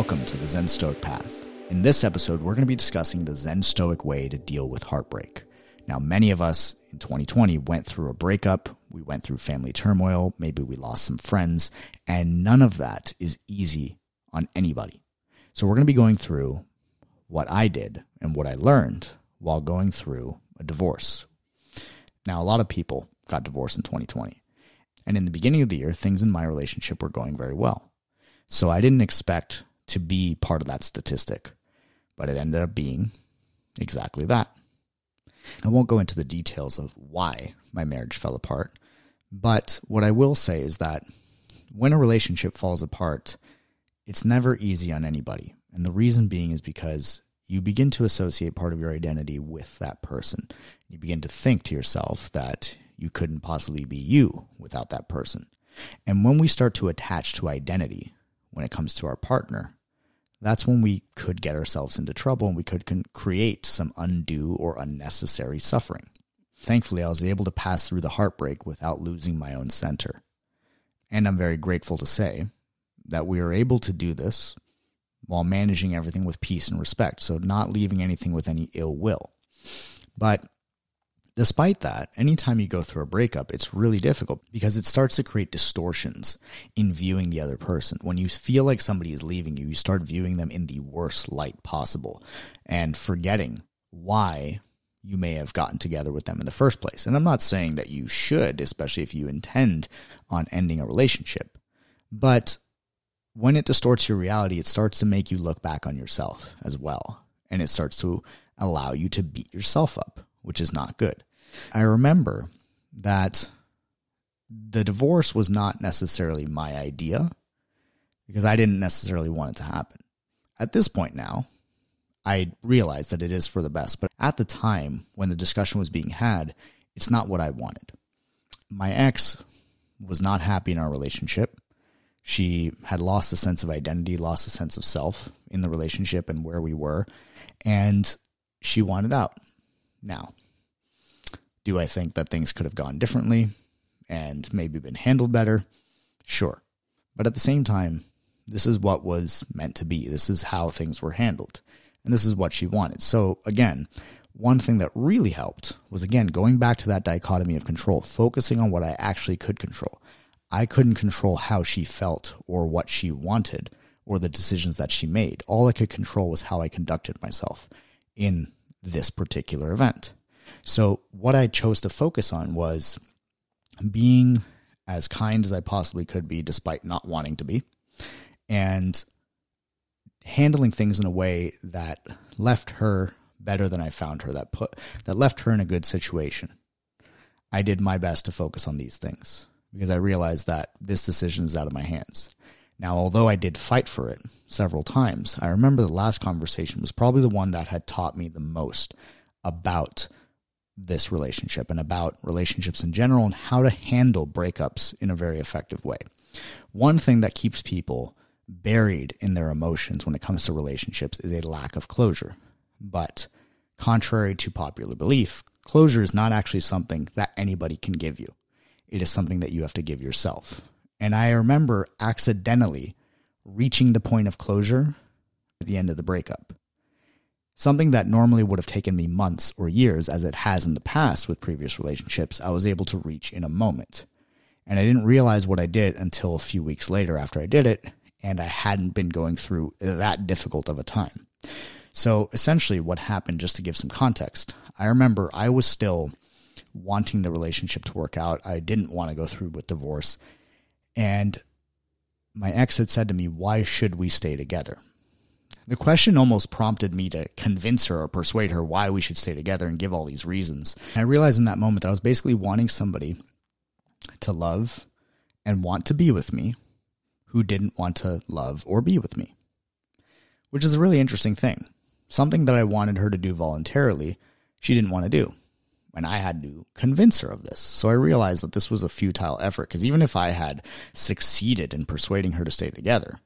Welcome to the Zen Stoic Path. In this episode, we're going to be discussing the Zen Stoic way to deal with heartbreak. Now, many of us in 2020 went through a breakup, we went through family turmoil, maybe we lost some friends, and none of that is easy on anybody. So, we're going to be going through what I did and what I learned while going through a divorce. Now, a lot of people got divorced in 2020. And in the beginning of the year, things in my relationship were going very well. So I didn't expect to be part of that statistic, but it ended up being exactly that. I won't go into the details of why my marriage fell apart, but what I will say is that when a relationship falls apart, it's never easy on anybody. And the reason being is because you begin to associate part of your identity with that person. You begin to think to yourself that you couldn't possibly be you without that person. And when we start to attach to identity when it comes to our partner, that's when we could get ourselves into trouble and we could create some undue or unnecessary suffering. Thankfully, I was able to pass through the heartbreak without losing my own center. And I'm very grateful to say that we are able to do this while managing everything with peace and respect, so not leaving anything with any ill will. But Despite that, anytime you go through a breakup, it's really difficult because it starts to create distortions in viewing the other person. When you feel like somebody is leaving you, you start viewing them in the worst light possible and forgetting why you may have gotten together with them in the first place. And I'm not saying that you should, especially if you intend on ending a relationship. But when it distorts your reality, it starts to make you look back on yourself as well. And it starts to allow you to beat yourself up, which is not good. I remember that the divorce was not necessarily my idea because I didn't necessarily want it to happen. At this point now, I realize that it is for the best, but at the time when the discussion was being had, it's not what I wanted. My ex was not happy in our relationship. She had lost a sense of identity, lost a sense of self in the relationship and where we were, and she wanted out. Now, do I think that things could have gone differently and maybe been handled better? Sure. But at the same time, this is what was meant to be. This is how things were handled. And this is what she wanted. So again, one thing that really helped was again going back to that dichotomy of control, focusing on what I actually could control. I couldn't control how she felt or what she wanted or the decisions that she made. All I could control was how I conducted myself in this particular event. So, what I chose to focus on was being as kind as I possibly could be, despite not wanting to be, and handling things in a way that left her better than I found her, that put that left her in a good situation. I did my best to focus on these things because I realized that this decision is out of my hands. Now, although I did fight for it several times, I remember the last conversation was probably the one that had taught me the most about this relationship and about relationships in general and how to handle breakups in a very effective way. One thing that keeps people buried in their emotions when it comes to relationships is a lack of closure. But contrary to popular belief, closure is not actually something that anybody can give you. It is something that you have to give yourself. And I remember accidentally reaching the point of closure at the end of the breakup. Something that normally would have taken me months or years, as it has in the past with previous relationships, I was able to reach in a moment. And I didn't realize what I did until a few weeks later after I did it, and I hadn't been going through that difficult of a time. So essentially, what happened, just to give some context, I remember I was still wanting the relationship to work out. I didn't want to go through with divorce. And my ex had said to me, Why should we stay together? The question almost prompted me to convince her or persuade her why we should stay together and give all these reasons. And I realized in that moment that I was basically wanting somebody to love and want to be with me who didn't want to love or be with me, which is a really interesting thing. Something that I wanted her to do voluntarily, she didn't want to do. And I had to convince her of this. So I realized that this was a futile effort because even if I had succeeded in persuading her to stay together,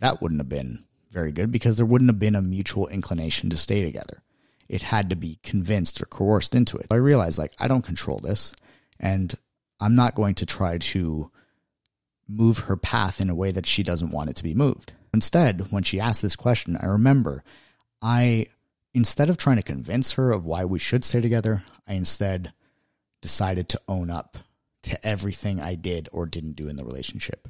that wouldn't have been very good because there wouldn't have been a mutual inclination to stay together. It had to be convinced or coerced into it. I realized like I don't control this and I'm not going to try to move her path in a way that she doesn't want it to be moved. Instead, when she asked this question, I remember I, instead of trying to convince her of why we should stay together, I instead decided to own up to everything I did or didn't do in the relationship.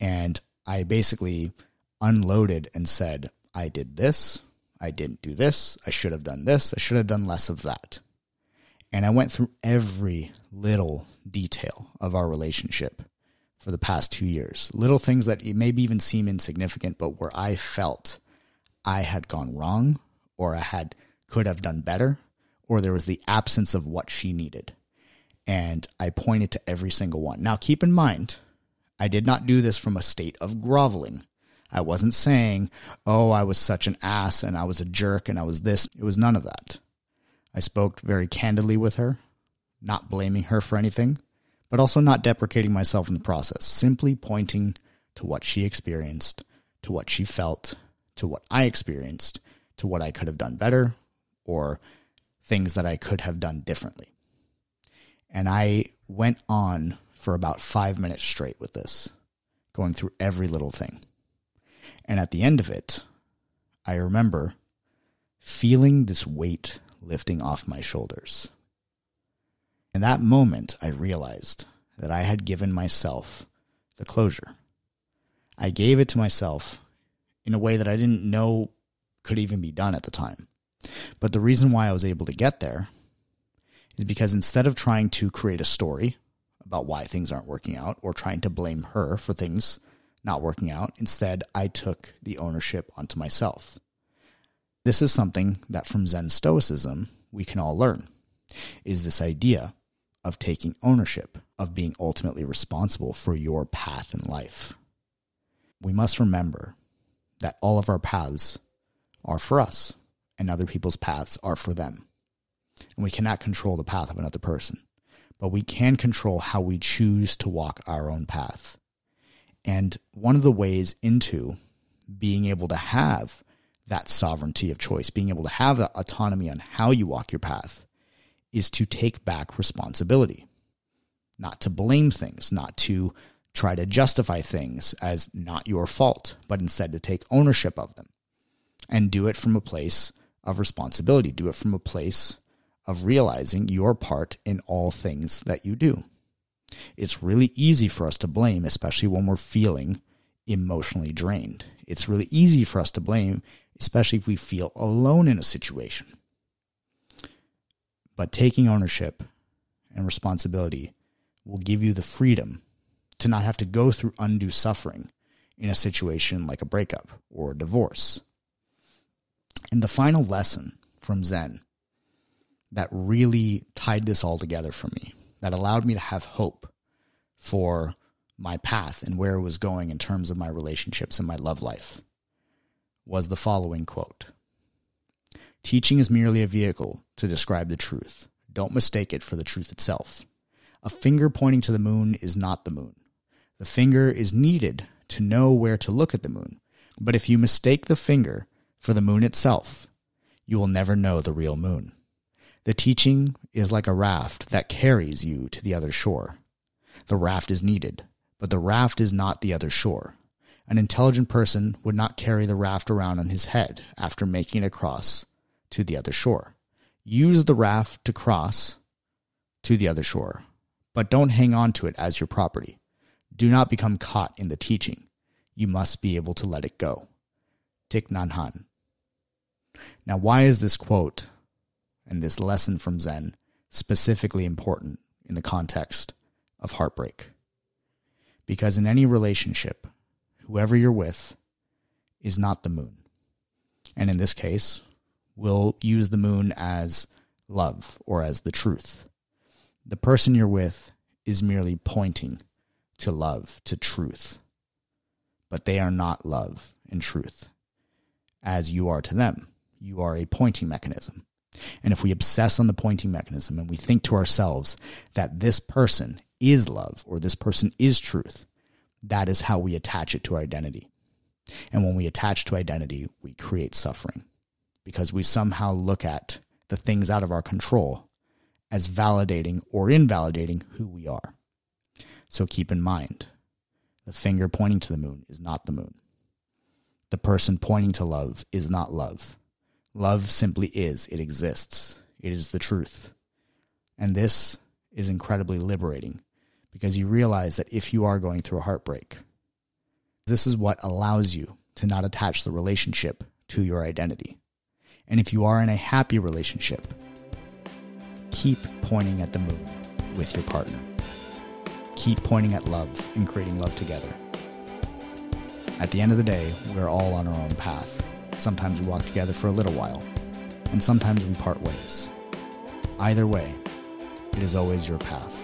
And I basically unloaded and said, I did this, I didn't do this, I should have done this, I should have done less of that. And I went through every little detail of our relationship for the past two years. Little things that maybe even seem insignificant, but where I felt I had gone wrong or I had could have done better or there was the absence of what she needed. And I pointed to every single one. Now keep in mind, I did not do this from a state of groveling. I wasn't saying, oh, I was such an ass and I was a jerk and I was this. It was none of that. I spoke very candidly with her, not blaming her for anything, but also not deprecating myself in the process, simply pointing to what she experienced, to what she felt, to what I experienced, to what I could have done better, or things that I could have done differently. And I went on for about five minutes straight with this, going through every little thing. And at the end of it, I remember feeling this weight lifting off my shoulders. In that moment, I realized that I had given myself the closure. I gave it to myself in a way that I didn't know could even be done at the time. But the reason why I was able to get there is because instead of trying to create a story about why things aren't working out or trying to blame her for things not working out, instead I took the ownership onto myself. This is something that from Zen Stoicism we can all learn is this idea of taking ownership, of being ultimately responsible for your path in life. We must remember that all of our paths are for us and other people's paths are for them. And we cannot control the path of another person, but we can control how we choose to walk our own path. And one of the ways into being able to have that sovereignty of choice, being able to have that autonomy on how you walk your path, is to take back responsibility, not to blame things, not to try to justify things as not your fault, but instead to take ownership of them and do it from a place of responsibility. Do it from a place of realizing your part in all things that you do. It's really easy for us to blame, especially when we're feeling emotionally drained. It's really easy for us to blame, especially if we feel alone in a situation. But taking ownership and responsibility will give you the freedom to not have to go through undue suffering in a situation like a breakup or a divorce. And the final lesson from Zen that really tied this all together for me, that allowed me to have hope for my path and where it was going in terms of my relationships and my love life, was the following quote Teaching is merely a vehicle to describe the truth. Don't mistake it for the truth itself. A finger pointing to the moon is not the moon. The finger is needed to know where to look at the moon. But if you mistake the finger for the moon itself, you will never know the real moon. The teaching is like a raft that carries you to the other shore. The raft is needed, but the raft is not the other shore. An intelligent person would not carry the raft around on his head after making it across to the other shore. Use the raft to cross to the other shore, but don't hang on to it as your property. Do not become caught in the teaching. You must be able to let it go. Thich Nhat Hanh. Now, why is this quote and this lesson from Zen specifically important in the context of heartbreak? Because in any relationship, whoever you're with is not the moon. And in this case, we'll use the moon as love or as the truth. The person you're with is merely pointing to love, to truth. But they are not love and truth, as you are to them. You are a pointing mechanism. And if we obsess on the pointing mechanism and we think to ourselves that this person is love or this person is truth, that is how we attach it to our identity. And when we attach to identity, we create suffering because we somehow look at the things out of our control as validating or invalidating who we are. So keep in mind, the finger pointing to the moon is not the moon. the person pointing to love is not love. Love simply is, it exists, it is the truth. And this is incredibly liberating because you realize that if you are going through a heartbreak, this is what allows you to not attach the relationship to your identity. And if you are in a happy relationship, keep pointing at the moon with your partner. Keep pointing at love and creating love together. At the end of the day, we're all on our own path. Sometimes we walk together for a little while, and sometimes we part ways. Either way, it is always your path.